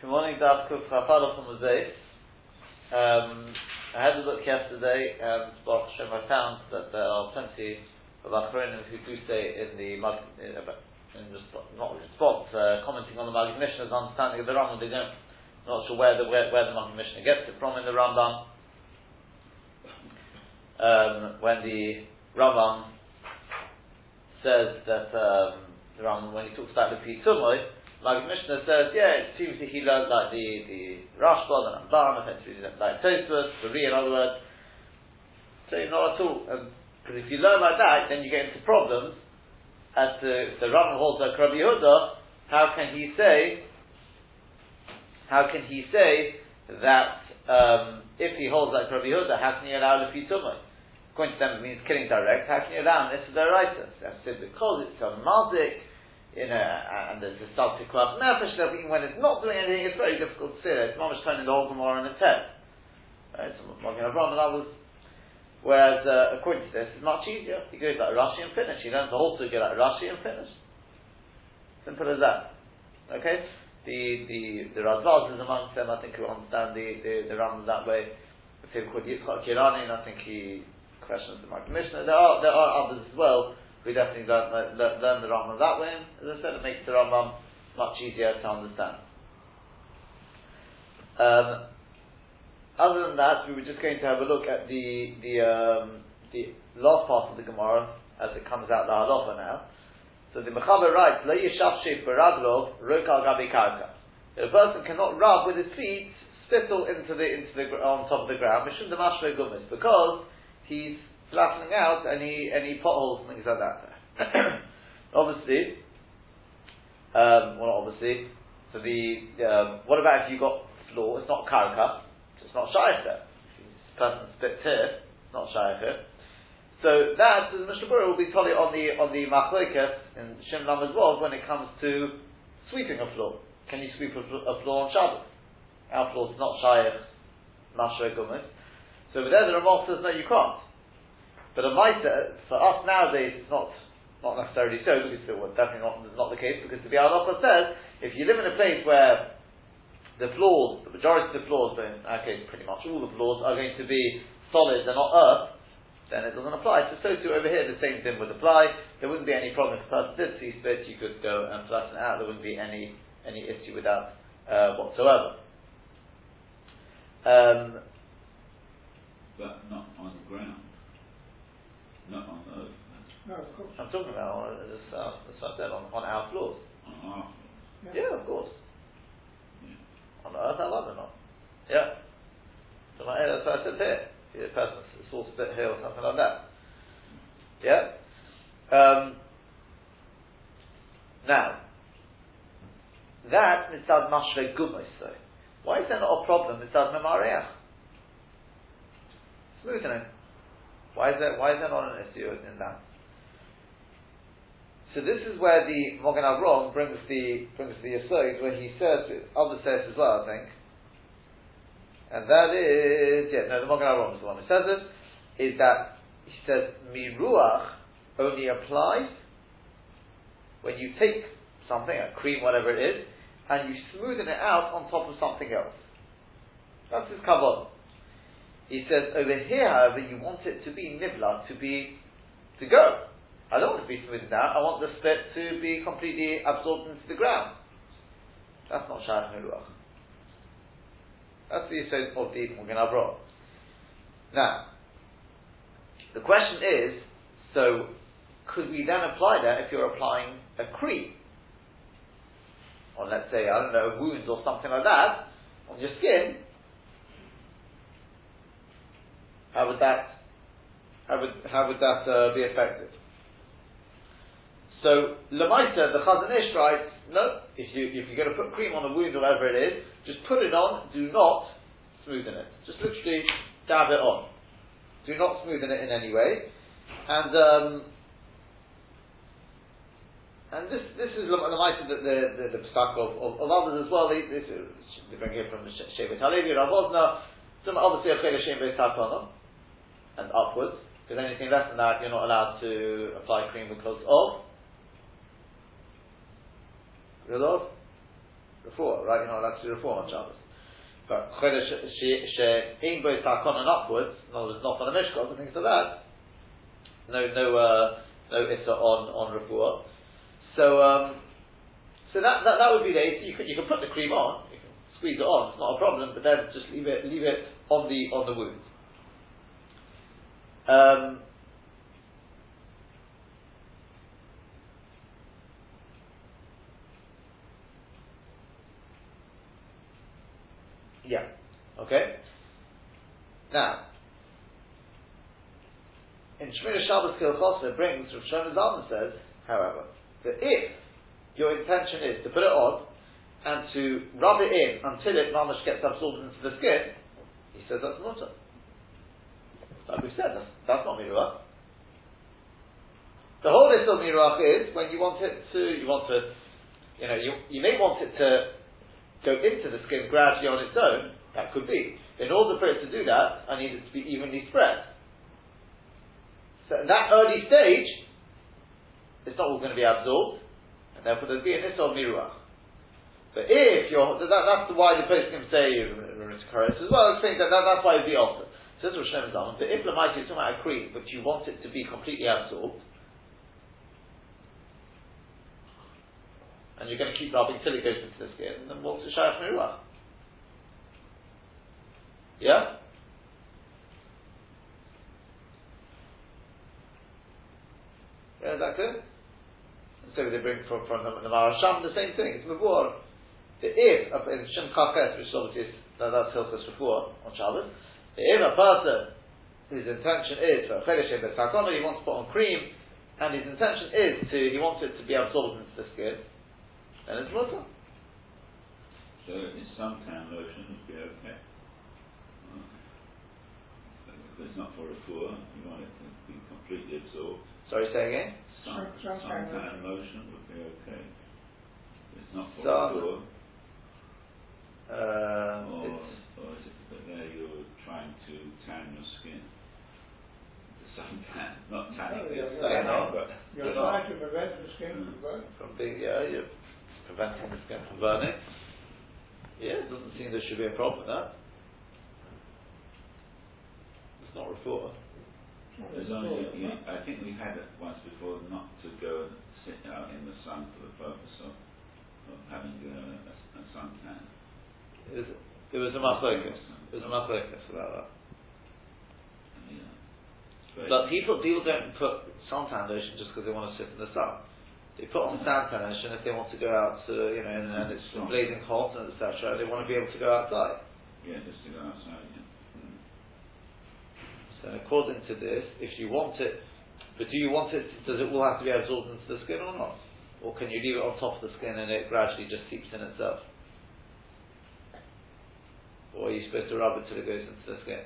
Good morning, Daf Kuf Chafalo from. Um, I had a look yesterday, and Baruch Hashem, I found that there are plenty of Achronim who do say in the Mag, in, in resp- not response, uh, commenting on the Magid Mishnah's understanding of the Rambam, they don't, not sure where the, where, where the Magid Mishnah gets it from in the Rambam. Um, when the Rambam says that, um, the Rambam, when he talks about the Pitumoy, Magid Mishnah says, yeah, it seems he learned like the, the Rashba, the Ramban, effectively like Tosfos, the Ri, in other words. So not at all. Because um, if you learn like that, then you get into problems. As to if the Rambam holds like Rabbi Yehuda, how can he say? How can he say that um, if he holds like Rabbi Yehuda, how can he allow the fitumah? According to them, it means killing direct. How can you allow this to the writer? That's because it's a mazik and there's a to club nefesh even when it's not doing anything, it's very difficult to see it. It's not much turning the whole Gemara on its head. Right? So Magen Avraham and others. Whereas uh, according to this, it's much easier. You go like Rashi and finish. You learn the whole to go like Rashi and finish. Simple as that. Okay. The the the Radvaz is amongst them. I think who understand the the, the Rambam that way. A people called Yitzchak Kirani, and I think he questions the Magid Mishnah. There are there are others as well we definitely learn, learn, learn the Rambam that way. As I said, it makes the Rambam much easier to understand. Um, other than that, we were just going to have a look at the the um, the last part of the Gemara as it comes out the halacha now. So the Mechaber writes, "Lo yishafshif beraglov rokal gabi karka." A person cannot rub with his feet spittle into the into the on top of the ground, mishum demashve gumis, because he's flattening out any any potholes and things like that. obviously, um, well, obviously. So the um, what about if you got floor? It's not karka, it's not shaykh there. This person spits here, it's not shaykh. So that the Mishnah will be totally on the on the machlokas in Shimlam as well when it comes to sweeping a floor. Can you sweep a, a floor on Shabbos? Our floor is not shaykh, mashra gumas. So there the Ramah says no, you can't. But a Maita, for us nowadays, it's not not necessarily so, because it was definitely not, not the case, because the Biur Halacha says, if you live in a place where the floors, the majority of the floors, but in our case pretty much all the floors, are going to be solid and not earth, then it doesn't apply. So, so too over here, the same thing would apply. There wouldn't be any problem if a person did see spit, you could go and flatten it out, there wouldn't be any, any issue with that uh, whatsoever. Um, but not on the ground. Not on earth. No, of course. I'm talking about, uh, this, uh, that's what I on, on our floors. On our Yeah. Yeah, of course. Yeah. On the earth, I love it not. Yeah. So my, that's what I said here. See, a person saw spit here or something like that. Yeah. Um, now, that mitzad mashre gumos though. Why is there not a problem mitzad memareach? Smoothing. Why is there why is there not an issue in that? So this is where the Magen Avraham brings the brings the aside where he says other says as well, I think. And that is yeah, no the Magen Avraham is the one who says it, is that he says miruach only applies when you take something, a cream, whatever it is, and you smoothen it out on top of something else. That's his kavod. He says over here, however, you want it to be nivla, to be to go. I don't want to be smoothed out. I want the spit to be completely absorbed into the ground. That's not shayach miruach. That's the use of the Magen Avraham. Now, the question is, so could we then apply that if you're applying a cream? Or let's say, I don't know, wounds or something like that on your skin, how would that how would how would that uh, be affected? So Lamaita, the Chazon Ish writes, no, if you if you're going to put cream on a wound or whatever it is, just put it on, do not smoothen it. Just literally dab it on. Do not smoothen it in any way. And um, and this this is Lamaita the the, the, the of, of, of, others as well. They, this, they bring it from Shevet Halevi, Rav Wosner, some obviously a Shem Beis Takana and upwards, because anything less than that, you're not allowed to apply cream because of. Of? refuah, right? You're not allowed to do refuah on Shabbos. But chodesh she'in bo takon and upwards, in other words, not on the mishkot and things like that. No, no, uh, no issa on on refuah. So, um, so that, that that would be the you can you could put the cream on, you can squeeze it on, it's not a problem, but then just leave it leave it on the on the wound. Um, Yeah. Okay? Now, in Shemiras Shabbos Kehilchasa brings, Rav Shlomo Zalman says, however, that if your intention is to put it on and to rub it in until it mamish gets absorbed into the skin, he says that's not Like we said, that's, that's not miruach. The whole list of miruach is when you want it to, you want to, you know, you, you may want it to go into the skin gradually on its own, that could be. In order for it to do that, I need it to be evenly spread. So in that early stage, it's not all going to be absorbed, and therefore there'll be an issur miruach. But if you're, that, that's why the person can say, as well, saying that, that that's why it's the opposite. Shem is on. But if Lamaiti is talking about a cream, but you want it to be completely absorbed, and you're going to keep rubbing till it goes into the skin, and then what's the shayach miruach? Yeah? Yeah, is that clear? So they bring from, from the, the Maharsham the same thing, it's Mavur. The if, in Shem Kafes, which obviously is, that, that's Hilchas before on Shabbos, the if a person, his intention is, for a Chedesh he wants to put on cream, and his intention is to, he wants it to be absorbed into the skin, then it's mutter. So is suntan lotion would be okay. If it's not for a poor, you want it to be completely absorbed. Sorry, say again? Sun, Sun- suntan suntan lotion would be okay. It's not for Sun- a poor, Um, or, or is it that there you're trying to tan your skin? The suntan, not tanning Oh, it, yeah, yeah. tanning, but You're But trying to prevent the skin from hmm. burning. from being, yeah, you're preventing the skin from burning. Yeah, it doesn't seem there should be a problem with that. It's not refuah. As long as you, you, I think we've had it once before not to go and sit out in the sun for the purpose of, of having uh, a, a, a suntan. It was, it was a machlokes. It was a machlokes about that. But people, people don't put suntan lotion just because they want to sit in the sun. They put on suntan lotion if they want to go out to, you know, and, and it's blazing hot and etc. They want to be able to go outside. yeah, just to go outside. Yeah. So according to this, if you want it, but do you want it? Does it all have to be absorbed into the skin or not? Or can you leave it on top of the skin and it gradually just seeps in itself? Or are you supposed to rub it till it goes into the skin?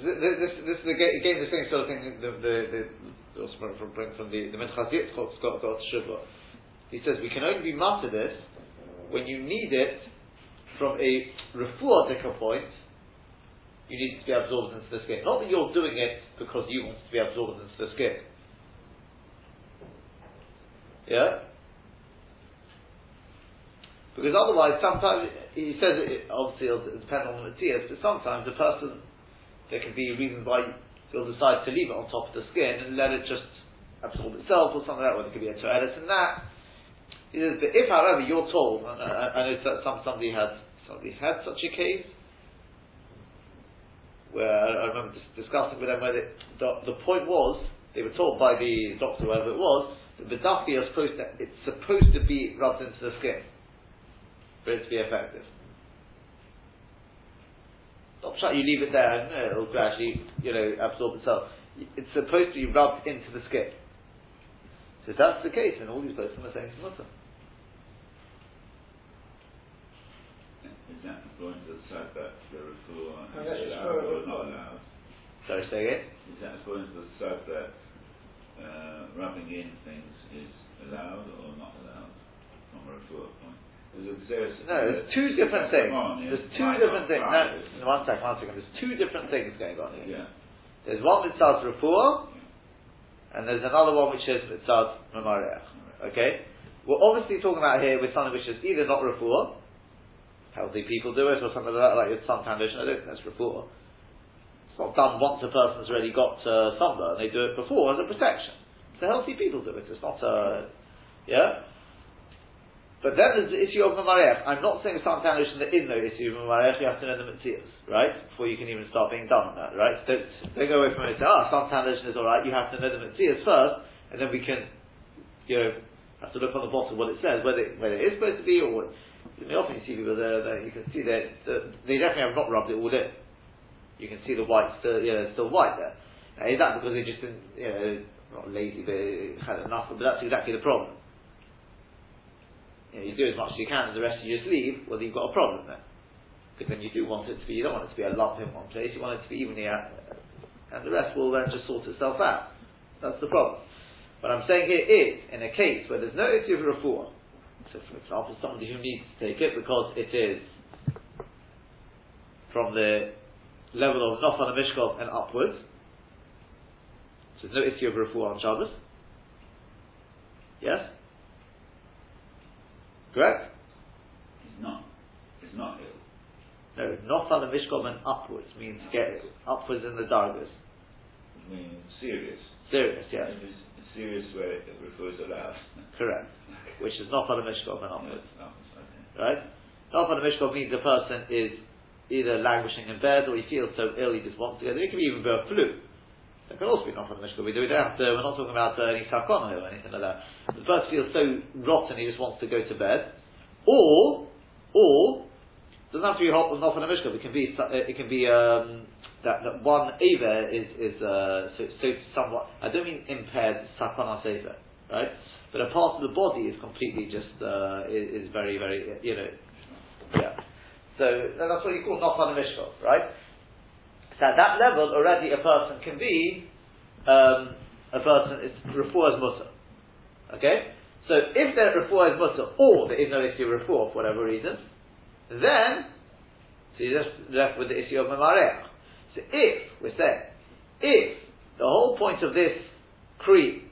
This, this, this is again, the same sort of thing. The the the, the from from the the Scott got Shuvah. He says we can only be master this when you need it from a refuah point. You need to be absorbed into the skin. Not that you're doing it because you want to be absorbed into the skin. Yeah. Because otherwise, sometimes he says it, obviously it'll on the tears, but sometimes the person there can be reasons why you'll decide to leave it on top of the skin and let it just absorb itself or something like that, whether it could be a toilet and that. He but if, however, you're told, and I, I know that some, somebody had somebody had such a case, where I, I remember dis- discussing with them where they, the, the point was, they were told by the doctor, whoever it was, that the duffy is supposed to, it's supposed to be rubbed into the skin for it to be effective. Not try you leave it there and uh, it'll gradually, you know, absorb itself. It's supposed to be rubbed into the skin. So if that's the case, then all these places are saying it's mutter. Is that according to the fact that the refuah Unless is allowed or not allowed? Sorry, say again? Is that according to the fact that uh, rubbing in things is allowed or not allowed from a refuah point? No, there's two different things. On, yeah. There's two different things. No, one second, one second. There's two different things going on here. Yeah. There's one that starts refuah, and there's another one which is mitzad mamareach. Okay, we're obviously talking about here with something which is either not refuah, healthy people do it, or something like that, like your sun foundation. I don't think that's refuah. It's not done once a person's already got uh, sunburn. They do it before as a protection. So healthy people do it. It's not a yeah. But then there's the issue of Mamarech. I'm not saying sun foundation there is no issue of Mamarech, you have to know the Metzias, right? Before you can even start being done on that, right? Don't, don't go away from it and say, ah, sun foundation is alright, you have to know the Metzias first, and then we can, you know, have to look on the bottom what it says, whether, whether it is supposed to be, or what. I mean, often you see people there, there you can see that they definitely have not rubbed it all in. You can see the white still, you know, still white there. Now, is that because they just didn't, you know, not lazy, but had enough, but that's exactly the problem you, know, you do as much as you can and the rest of you just leave, well, you've got a problem then. Because then you do want it to be, you don't want it to be a lump in one place, you want it to be evenly out, and the rest will then just sort itself out. That's the problem. What I'm saying here is, in a case where there's no issue of refuah, so for example, somebody who needs to take it because it is from the level of Nofan and Mishkov and upwards, so there's no issue of refuah on Shabbos. Yes? Correct? He's not. He's not ill. No, Nofal and Mishkov and upwards means get upwards in the dargas. I mean, serious. Serious, yes. Serious where it refers aloud. Correct. Which is Nofal and Mishkov and upwards. Upwards, okay. Right? Nofal and Mishkov means the person is either languishing in bed or he feels so ill he just wants to go. There. It can be even be a flu. It can also be Nofal and Mishkov. We, do, we don't have to, we're not talking about uh, any sakona or anything like that. The person feels so rotten he just wants to go to bed. Or, or, doesn't have to be hot and Mishkov. It can be, uh, it can be, um, that, that one aver is, is uh, so, so somewhat, I don't mean impaired sakana aver, right? But a part of the body is completely just, uh, is, is very, very, you know, yeah. So that's what you call nofan and mishkov, right? At that level, already a person can be, um, a person is refuah as mutter. Okay? So if the refuah is mutter, or there is no issue of refuah for whatever reason, then, so you're just left with the issue of memareach. So if, we're saying, if the whole point of this cream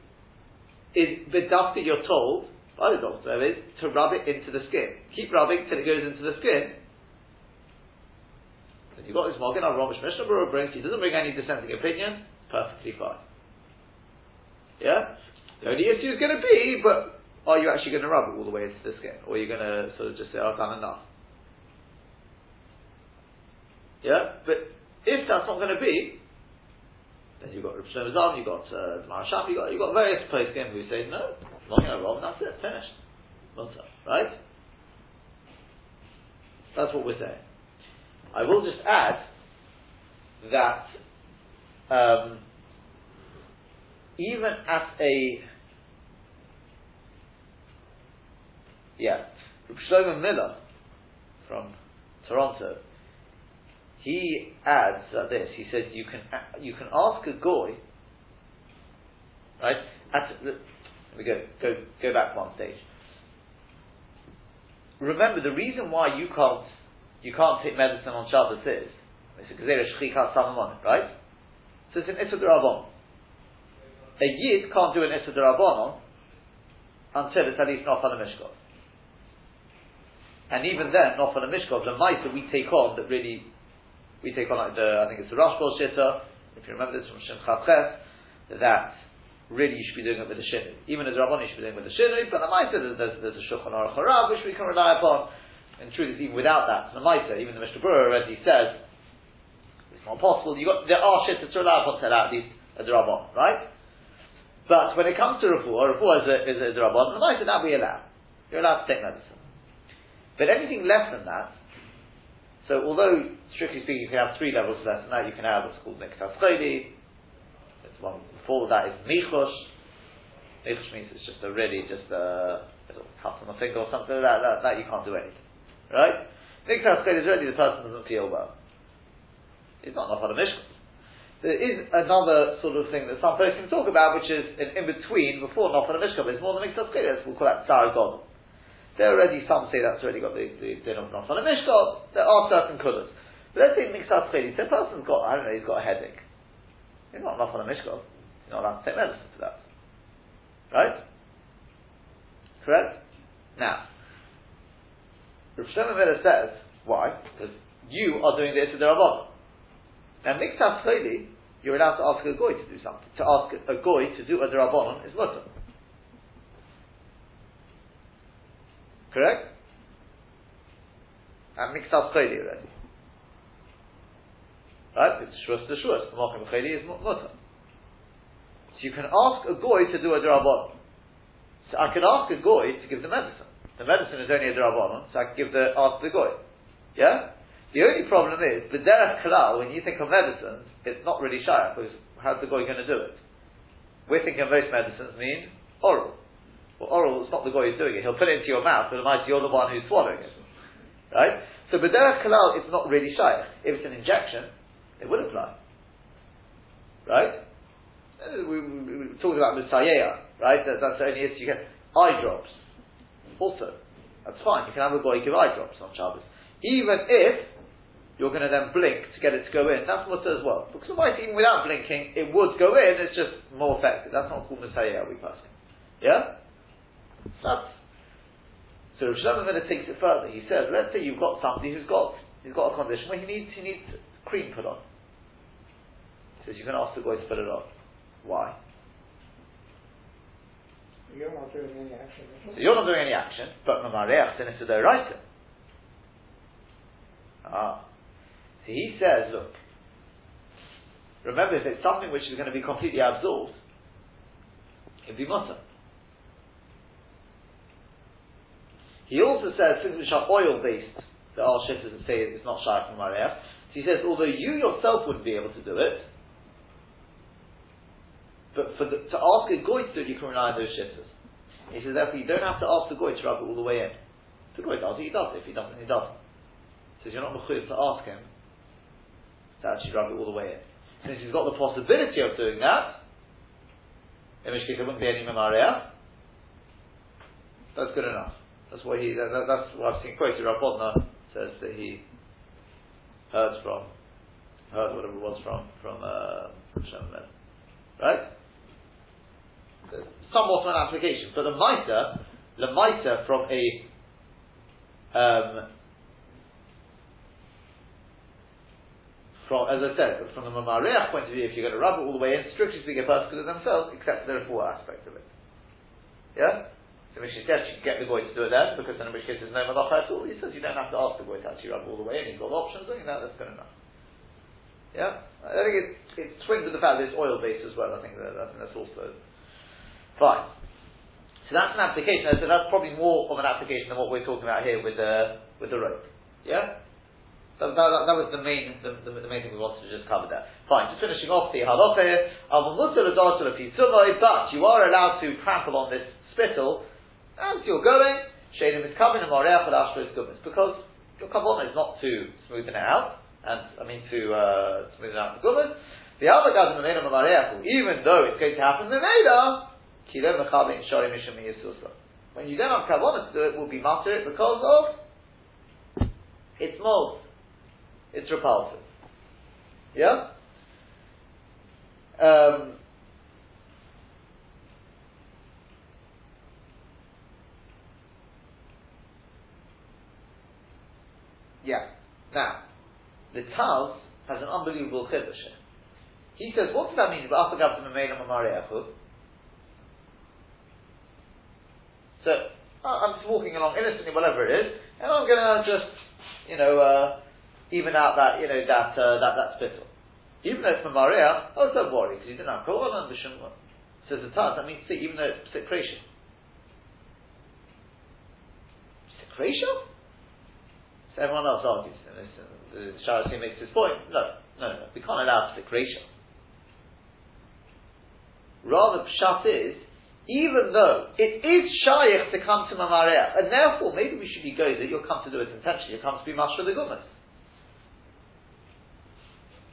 is bedafka, you're told, by the doctor, is to rub it into the skin. Keep rubbing till it goes into the skin. You've got this Morgan on Romish Mishnah Berurah brings, he doesn't bring any dissenting opinion, perfectly fine. Yeah? The only issue is going to be, but are you actually going to rub it all the way into the skin? Or are you going to sort of just say, oh, I've done enough? Yeah? But if that's not going to be, then you've got Rav Shlomo you've got uh, the Maharsham, you've got, you've got various poskim who say, no, long in a row, that's it, finished. Right? That's what we're saying. I will just add that um, even at a yeah, Shlomo Miller from Toronto, he adds uh, this. He says you can you can ask a goy, right? At let me go go go back one stage. Remember the reason why you can't you can't take medicine on Shabbos is it's a gezerah shchikat samamon, right? So it's an issa A yid can't do an issa until it's at least not on a mishkov. And even then, not on a mishkov, the that we take on that really we take on like the, I think it's the Rashbal Shitta, if you remember this from Shem Chavches, that really you should be doing it with the Shinu. Even as Rabban, you should be doing it with the Shinu, but the Maisa, there's, there's, there's a Shulchan which we can rely upon. In truth, even without that, the Maisa, even the Mishnah Berurah already says, it's not possible, you got, there are Shittas to rely upon, uh, at least, as a Rabban, right? But when it comes to Refuah, Refuah is a, is a, Maisa, that we allow. You're allowed to take medicine. But anything less than that, so although, strictly speaking, you can have three levels less than that, you can have what's called Niktas Chayli, it's one before that is Michosh, Michosh means it's just a really, just a, a cut on the finger or something like that, that, that you can't do anything. Right? Niktas Chayli is really the person doesn't feel well. It's not enough on a Mishkan. There is another sort of thing that some folks can talk about, which is in between before not a Mishkan, but it's more than Niktas Chayli, we'll call that Tsar Godel. There already, some say that's already got the, the din of not on a mishkot. There are certain colours. But let's say mixat chedi. So a person's got, I don't know, he's got a headache. He's not on a mishkot. You're not allowed to take medicine for that. Right? Correct? Now, Rav Shlomo Miller says, why? Because you are doing the Issa Derabon. Now, Miktas Chayli, you're allowed to ask a goy to do something. To ask a goy to do a Derabonon is mutter. Correct? And Miktas Chayli already. Right? It's Shus to Shus. The Mochim Chayli is mutter. So you can ask a goy to do a Derabon. So I can ask a goy to give the medicine. The medicine is only a Derabonon, so I can give the, ask the goy. Yeah? The only problem is, B'derech Kalal, when you think of medicines, it's not really shy, because how's the guy going to do it? We're thinking most medicines mean oral. Well, oral, it's not the guy who's doing it. He'll put it into your mouth, but might you're the one who's swallowing it. Right? So B'derech Kalal, it's not really shy. If it's an injection, it would apply. Right? We, we, we talked about Messiah, right? That, that's the only issue you get. Eye drops. Also, that's fine. You can have a guy give eye drops on Shabbos. Even if you're going to then blink to get it to go in. That's mutter as well. Because otherwise, even without blinking, it would go in. It's just more effective. That's not called Messiah, we pass Yeah? That's, so Rav Shlomo takes it further. He says, let's say you've got somebody who's got he's got a condition where he needs he needs cream put on. He says you can ask the guy to put it on. Why? You're not doing any action. So you're not doing any action, but Mamareach then it's a right. Ah. So he says, look, remember if it's something which is going to be completely absorbed, it'd be mutter. He also says which are oil based, that our doesn't say it's not shy from Mariah. So he says, although you yourself wouldn't be able to do it, but for the, to ask a goy to you can rely on those shitters. He says, therefore, you don't have to ask the goy to rub it all the way in. If the goy does it, he does it. If he doesn't, he doesn't. Says, you're not mechuyev to ask him to actually rub it all the way in. Since he's got the possibility of doing that, in wouldn't be any memaria, that's good enough. That's what he, that, that's what I've seen quoted. Rabbanah says that he heard from, heard whatever it was from, from, uh, Shem Right? Somewhat of an application. But the mitre, the mitre from a, um, from, as I said, from the Mamareach point of view, if you're going to rub it all the way in, strictly speaking, a person could themselves, except the four aspect of it. Yeah? So is yes, you can get the boy to do it then, because in which case there's no malacha at all. He says you don't have to ask the boy to actually rub all the way in, he's got options, doing that, that's good enough. Yeah? I think it's, it's twinned with the fact that it's oil based as well, I think, that, I think that's also fine. So that's an application, so that's probably more of an application than what we're talking about here with the, with the rope. Yeah? That, that, that, was the main the, the, the, main thing we wanted to just cover there. Fine, just finishing off the halacha. Here. But you are allowed to trample on this spittle as you're going. Shadim is covering and moreach al is goodness because your kavanah is not to smoothen it out and I mean to uh, smoothen out the goodness. The other guys in the even though it's going to happen in the Meda, When you don't have kavanah to do it, will be matter because of its mold. It's repulsive. Yeah? Um, yeah. Now, the Taz has an unbelievable chiddush. He says, what does that mean? So, I'm just walking along innocently, whatever it is, and I'm going to just, you know, uh, even out that, you know, that, uh, that, that spittle. Even though it's from Maria, oh, don't worry, because you didn't have Kohen and Bishum. Says the Taz, that means see, even though it's secretion. Secretion? So everyone else argues, and this, uh, the Sharasi makes his point. No, no, no, we can't allow secretion. Rather, Pshat is, even though it is shaykh to come to Mamaria, and therefore maybe we should be going that you'll come to do it intentionally, you'll come to be Mashra the Gummas.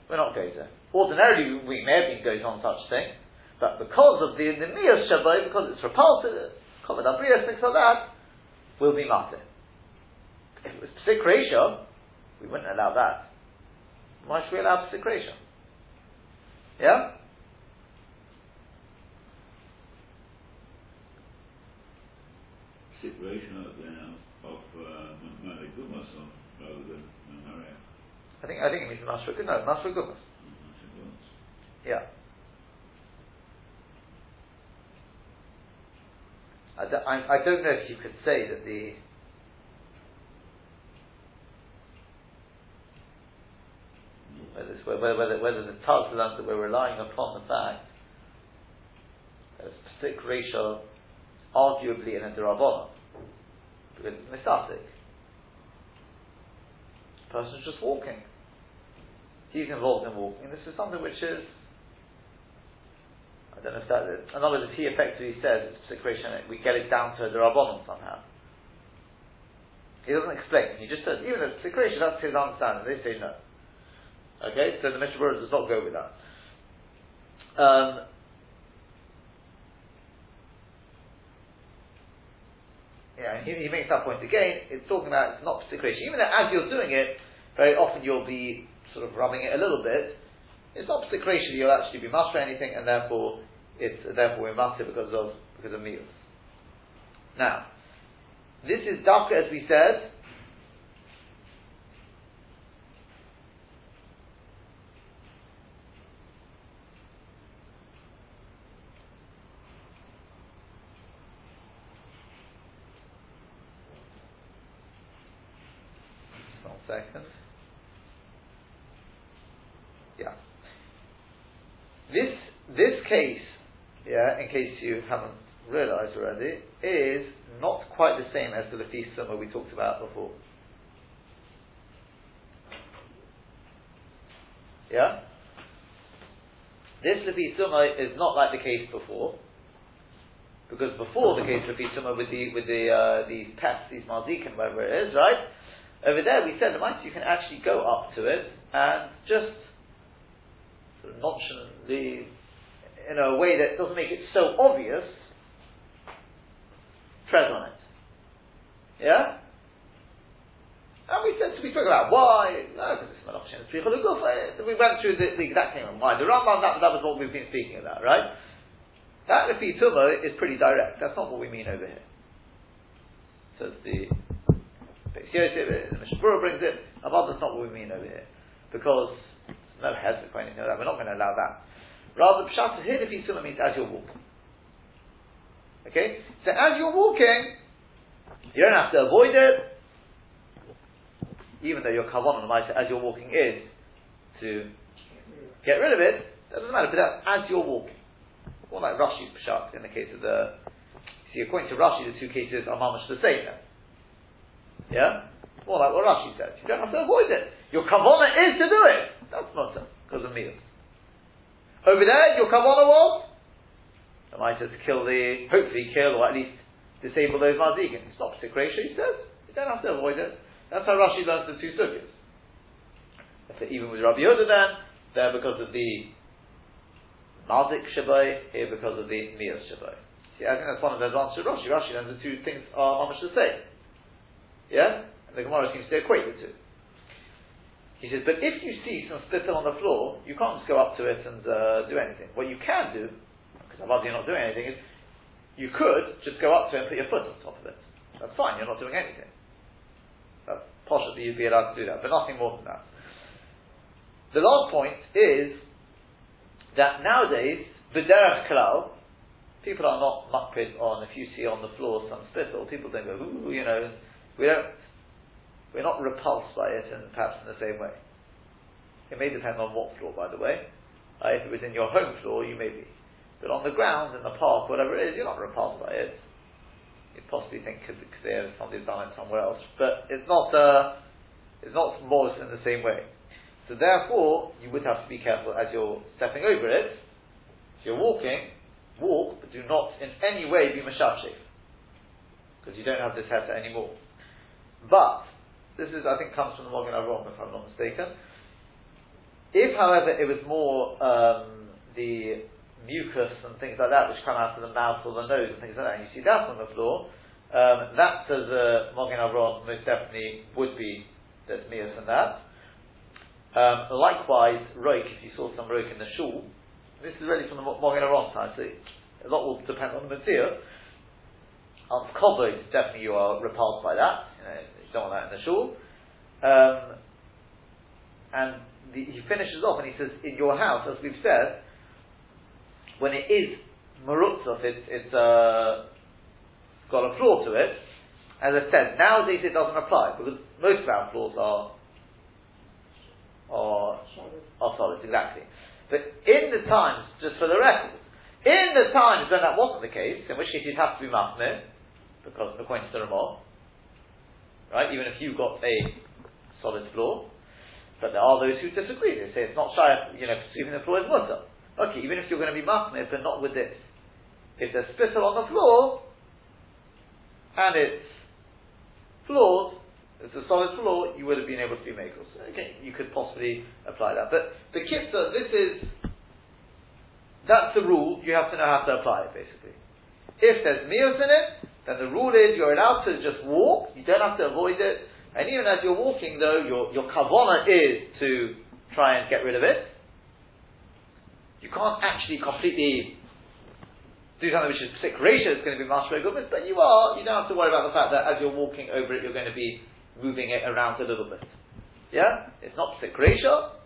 We're not Gozer. Ordinarily, we may have been goes on such thing, but because of the Miyas Shabbat, because it's repulsive, Kovad Abrias, things like that, will be matter. If it was Psik we wouldn't allow that. Why should we allow Psik? Yeah? Of uh, of Gumas rather than. I think I think it means Mashra No, Mashra Gumas. Yeah. I, d- I, I don't know if you could say that the whether, whether, whether the Tazlan that we're relying upon the fact that it's Pesik ratio arguably in a Durabona it's Misasik. The person's just walking. He's involved in walking. This is something which is I don't know if that is. In other words, he effectively says it's Pesik we get it down to the Durabona somehow. He doesn't explain. He just says, even if Pesik that's his understanding. They say no. Okay, so the Mishnah does not go with that. Um, yeah, and he, he, makes that point again. It's talking about it's not situation. Even as you're doing it, very often you'll be sort of rubbing it a little bit. It's not situation you'll actually be master anything, and therefore it's therefore we're master because of because of meals. Now, this is dafka as we said second. Yeah. This this case, yeah, in case you haven't realized already, is not quite the same as the Lefi Summa we talked about before. Yeah? This Lefi Summa is not like the case before. Because before the case Lefi Summa with the with the uh, these pests, these malzikin, whatever it is, right? Over there, we said the mice you can actually go up to it and just sort of nonchalantly, in a way that doesn't make it so obvious, tread on it. Yeah? And we said, we spoke about why, no, because it's Malach We went through the, the exact thing on why. The Rambam, that, that was what we've been speaking about, right? That Lefi Tuma is pretty direct. That's not what we mean over here. So it's the the Mishnah brings it. Above that's not what we mean over here. Because no hezek or anything like that. We're not going to allow that. Rather, Pshat here, if Yisuma means as you're walking. Okay? So as you're walking, you don't have to avoid it, even though your kavan on the as you're walking is to get rid of it, that doesn't matter, but that's as you're walking. More like Rashi's Pshat in the case of the. See, according to Rashi, the two cases are mamash the same then. Yeah? More like what Rashi says. You don't have to avoid it. Your kavana is to do it. That's not because of meals. Over there, you'll come on a was the might to kill the, hopefully kill or at least disable those mazikin. It's not secretion, he says. You don't have to avoid it. That's how Rashi learns the two sukkahs. Even with Rabbi Yehuda then, there because of the mazik shabai, here because of the miyas shabai. See, I think that's one of the advantages of Rashi. Rashi learns the two things are almost the same. Yeah? And the Gemara seems to equate the two. He says, but if you see some spittle on the floor, you can't just go up to it and uh, do anything. What you can do, because otherwise you're not doing anything, is you could just go up to it and put your foot on top of it. That's fine, you're not doing anything. That's possibly you'd be allowed to do that, but nothing more than that. The last point is that nowadays, the derech klal, people are not makpid on if you see on the floor some spittle, people don't go, ooh, you know, we don't, we're not repulsed by it and perhaps in the same way. It may depend on what floor, by the way. Uh, if it was in your home floor, you may be. But on the ground, in the park, whatever it is, you're not repulsed by it. You possibly think because somebody's done it somewhere else. But it's not, uh, it's not more in the same way. So therefore, you would have to be careful as you're stepping over it. If you're walking, walk, but do not in any way be mashafshif. Because you don't have this heta anymore. But, this is, I think, comes from the Magen Avraham, if I'm not mistaken. If, however, it was more um, the mucus and things like that which come out of the mouth or the nose and things like that, and you see that on the floor, um, that, says uh, Magen Avraham, most definitely would be there's mias in that. Um, likewise, roik, if you saw some roik in the shul, this is really from the Magen Avraham time, so a lot will depend on the material. on kobod, definitely you are repulsed by that. You, know, don't want that in the shul. Um, and the, he finishes off and he says, in your house, as we've said, when it is marutzov, it, it's uh, got a floor to it. As I said, nowadays it doesn't apply because most of our floors are are, are solid, exactly. But in the times, just for the record, in the times when that wasn't the case, in which case you'd have to be machmir, because according to the Ramah, right, even if you've got a solid floor, but there are those who disagree. They say it's not shy, you know, even the floor is mutter. Okay, even if you're going to be machmir, but not with this. If there's spittle on the floor, and it's floored, it's a solid floor, you would have been able to be makos. Okay, you could possibly apply that. But the kitzah, this is, that's the rule, you have to know how to apply it, basically. If there's meals in it, then the rule is you're allowed to just walk, you don't have to avoid it, and even as you're walking though, your, your kavana is to try and get rid of it. You can't actually completely do something which is sick ratio, it's going to be master goodness, but you are, you don't have to worry about the fact that as you're walking over it, you're going to be moving it around a little bit. Yeah? It's not sick ratio,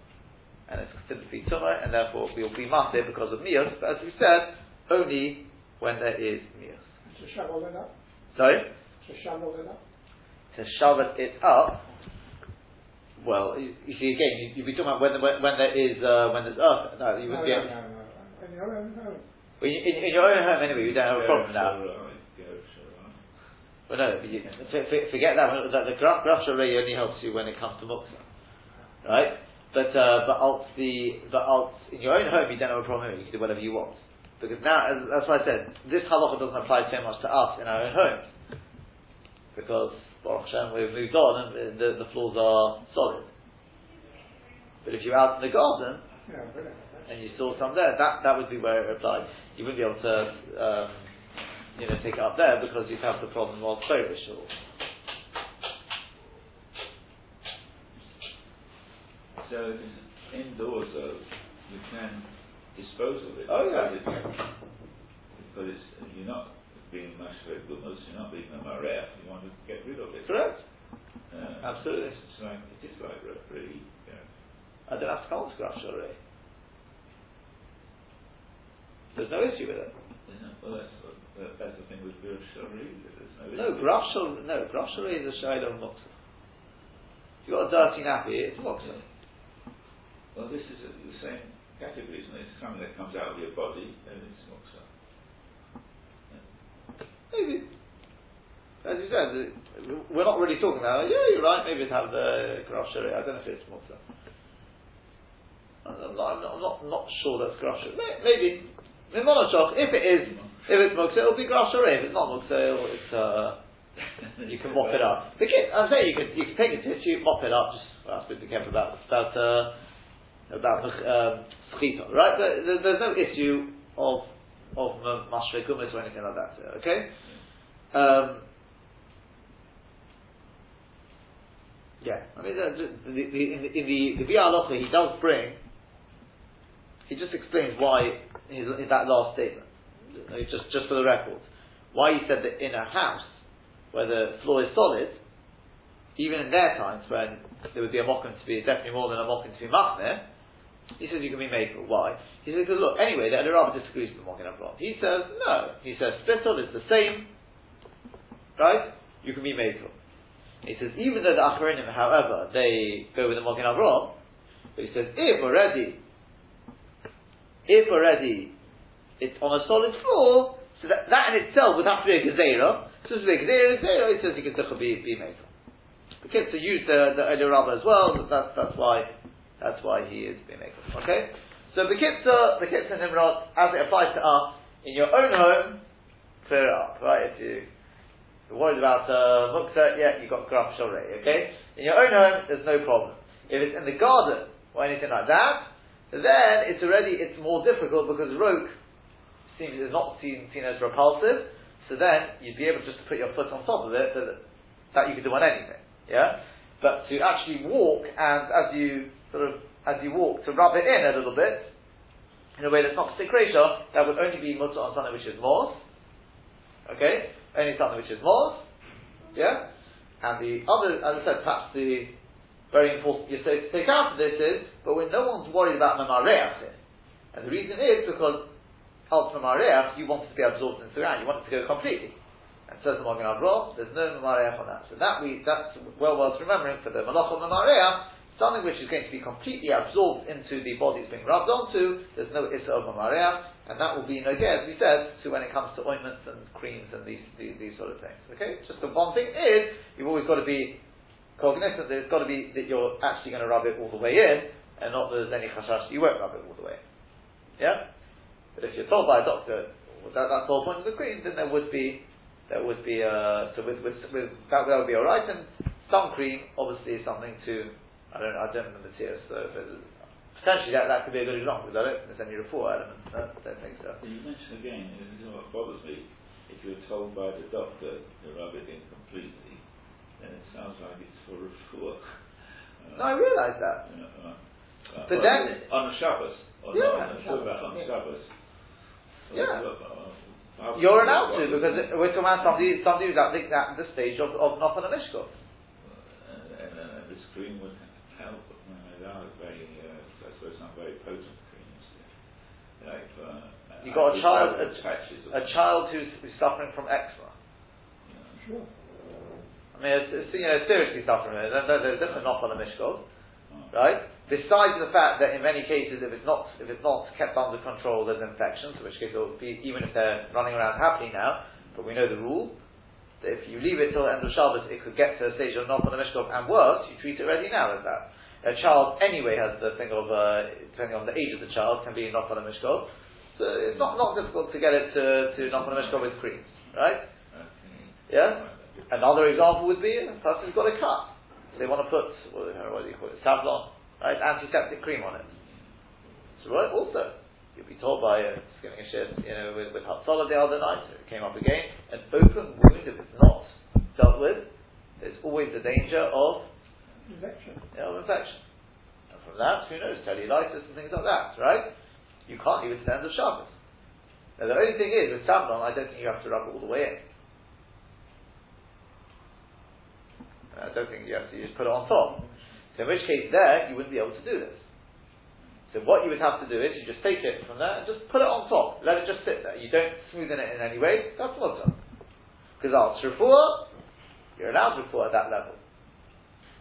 and it's considered to tumor, and therefore we will be master because of mios, but as we said, only when there is mios. To shovel it up? Sorry? To shovel it up? To shovel it up, well, you, you see again, you, you'd be talking about when, when, when there is, uh, when there's earth, no, you No, be no, able no, no. In your own home. Well, you, in, in your own home anyway, you don't have a problem now. Well, no, you, f- f- forget that. When, the, the graph array only helps you when it comes to muksa, right? But uh, but alt the but alt in your own home you don't have a problem. You can do whatever you want because now as, that's why I said this halacha doesn't apply so much to us in our own homes because Baruch Hashem we've moved on and the, the floors are solid. But if you're out in the garden Yeah, and you saw some there, that, that would be where it applies. You wouldn't be able to, um, you know, take it up there because you'd have the problem of Polish or. So indoors though, you can dispose of it. Oh, yeah. Because it's, you're not being mashveh gumus, you're not being a mareh, you want to get rid of it. Correct? Uh, Absolutely. It's like, it is like re- really, know, I don't have to to Graf already. There's no issue with it. well that's, that- that's the thing with Bir Shari, no No. Graf no, Graf is a shayla of muksa. If you've got a dirty nappy, it's muksa. Well, this is a, the same category, isn't? It's something that comes out of your body, and it's moksa. Maybe. As you said, we're not really talking about, yeah, you're right, maybe it'd have the Graf I don't know if it's muksa. I'm not, I'm not, I'm not, not sure that's Graf Maybe. In Monochoch, if it is, if it's muksa, it'll be Graf If it's not muksa, it's, uh, you can mop it up. The kid, I'm saying you can, you can take a tissue, mop it up, just, I have to be careful about, about, uh, about schita, right? There, there's no issue of of mashre gumis or anything like that. Okay. Um, yeah, I mean, the, the, the, in the in the, the he does bring. He just explains why his, in that last statement, uh, just just for the record, why he said that in a house where the floor is solid, even in their times when there would be a mokum to be definitely more than a mokum to be machmir, he says you can be made for Why? He says, look, anyway, the Rabbi disagrees with the Magen Avraham. He says, no. He says, spittle is the same, right? You can be made for. He says, even though the Acharinim, however, they go with the Magen Avraham, but he says, if already, if already it's on a solid floor, so that, that in itself would have to be a gezerah. So be a gezerah, gezerah, he says you can still be, be makel. The kids to use the, the Eli Rabbah as well, that's, that's why that's why he is being makel. Okay? So the kitzah, the kitzah nimrod, as it applies to us, in your own home, clear it up, right? If you, you're worried about uh, muksa, yeah, you've got graf shalrei, okay? In your own home, there's no problem. If it's in the garden, or anything like that, then it's already, it's more difficult because roke seems, is not seen, seen as repulsive, so then you'd be able just to put your foot on top of it, so that, that you could do on anything, yeah? But to actually walk, and as you sort of, as you walk, to rub it in a little bit, in a way that's not stick that would only be mutter on something which is more. Okay? only something which is more, yeah? And the other, as I said, perhaps the very important you take out of this is, but when no one's worried about mamareach here. And the reason is because al mamareach, you want it to be absorbed into the ground, you want it to go completely. And says the Magen Avraham, there's no mamareach on that. So that we, that's well worth remembering for the malach mamareach, something which is going to be completely absorbed into the body it's being rubbed onto, there's no issa of mamareach, and that will be again, as we said, to when it comes to ointments and creams and these, these, these sort of things. Okay? Just the one thing is, you've always got to be cognizant that it's got to be that you're actually going to rub it all the way in, and not that there's any chashash you won't rub it all the way. Yeah? But if you're told by a doctor that, that's the whole point of the cream, then there would be there would be uh, so with, with, with that, that would be alright. And sun cream obviously is something to I don't I don't know the tears, so potentially that, that could be a good example because I don't think there's any rapport element. I don't think so. You mentioned again, this is what bothers me. If you're told by the doctor to rub it in completely, then it sounds like it's for a fool. Uh, no, I realise that. Uh, uh, but then on the Shabbos, yeah, the, on, on Shabbos. Yeah. You're allowed to because we're talking about somebody, somebody who's at the, at the stage of, of not on a mishkov. And uh, the screen would help. I mean, they are very, uh, I suppose, not very potent creams. Like, uh, you got a child, a, a child who's, who's suffering from eczema. Sure. I mean, it's, it's, you know, seriously suffering. There's, there's different knock on the mishkov, right? Besides the fact that in many cases, if it's not if it's not kept under control, there's infections. In which case, it will be even if they're running around happily now. But we know the rule that if you leave it till the end of Shabbos, it could get to a stage of not on the mishkov and worse. You treat it ready now as that. A child anyway has the thing of uh, depending on the age of the child can be not on the mishkov. So it's not, not difficult to get it to, to knock on a mishkov with creams, right? Yeah. Another example would be a person's got a cut. They want to put, what, what do you call it, Savlon, right, antiseptic cream on it. So right, also, you'll be told by uh, getting a shift, you know, with, with Hatzalah the other night, it came up again, an open wound, if it's not dealt with, there's always the danger of infection. Yeah, of infection. And from that, who knows, cellulitis and things like that, right? You can't it to the Shabbos. Now the only thing is, with Savlon, I don't think you have to rub all the way in. I don't think you have to just put it on top. So in which case there, you wouldn't be able to do this. So what you would have to do is you just take it from there and just put it on top. Let it just sit there. You don't smoothen it in any way. That's mutter. Because al refuah, you're allowed refuah at that level.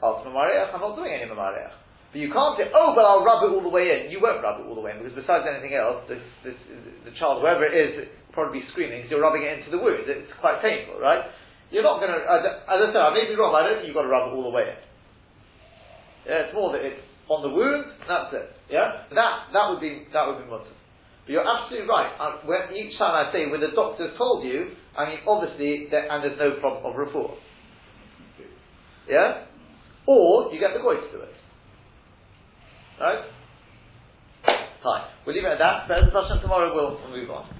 Al mamareach, I'm not doing any mamareach. But you can't say, oh, but I'll rub it all the way in. You won't rub it all the way in because besides anything else, this, this, the child, whoever it is, probably be screaming because you're rubbing it into the wound. It's quite painful, right? You're not going to, as I said, I may be wrong, I don't think you've got to rub it all the way in. Yeah, it's more that it's on the wound, that's it. Yeah? That, that would be, that would be mutter. But you're absolutely right. Uh, when, each time I say when the doctor's told you, I mean obviously, there, and there's no problem of refuah. Yeah? Or you get the goy to it. Right? Fine. We'll leave it at that. Discussion tomorrow. We'll move on.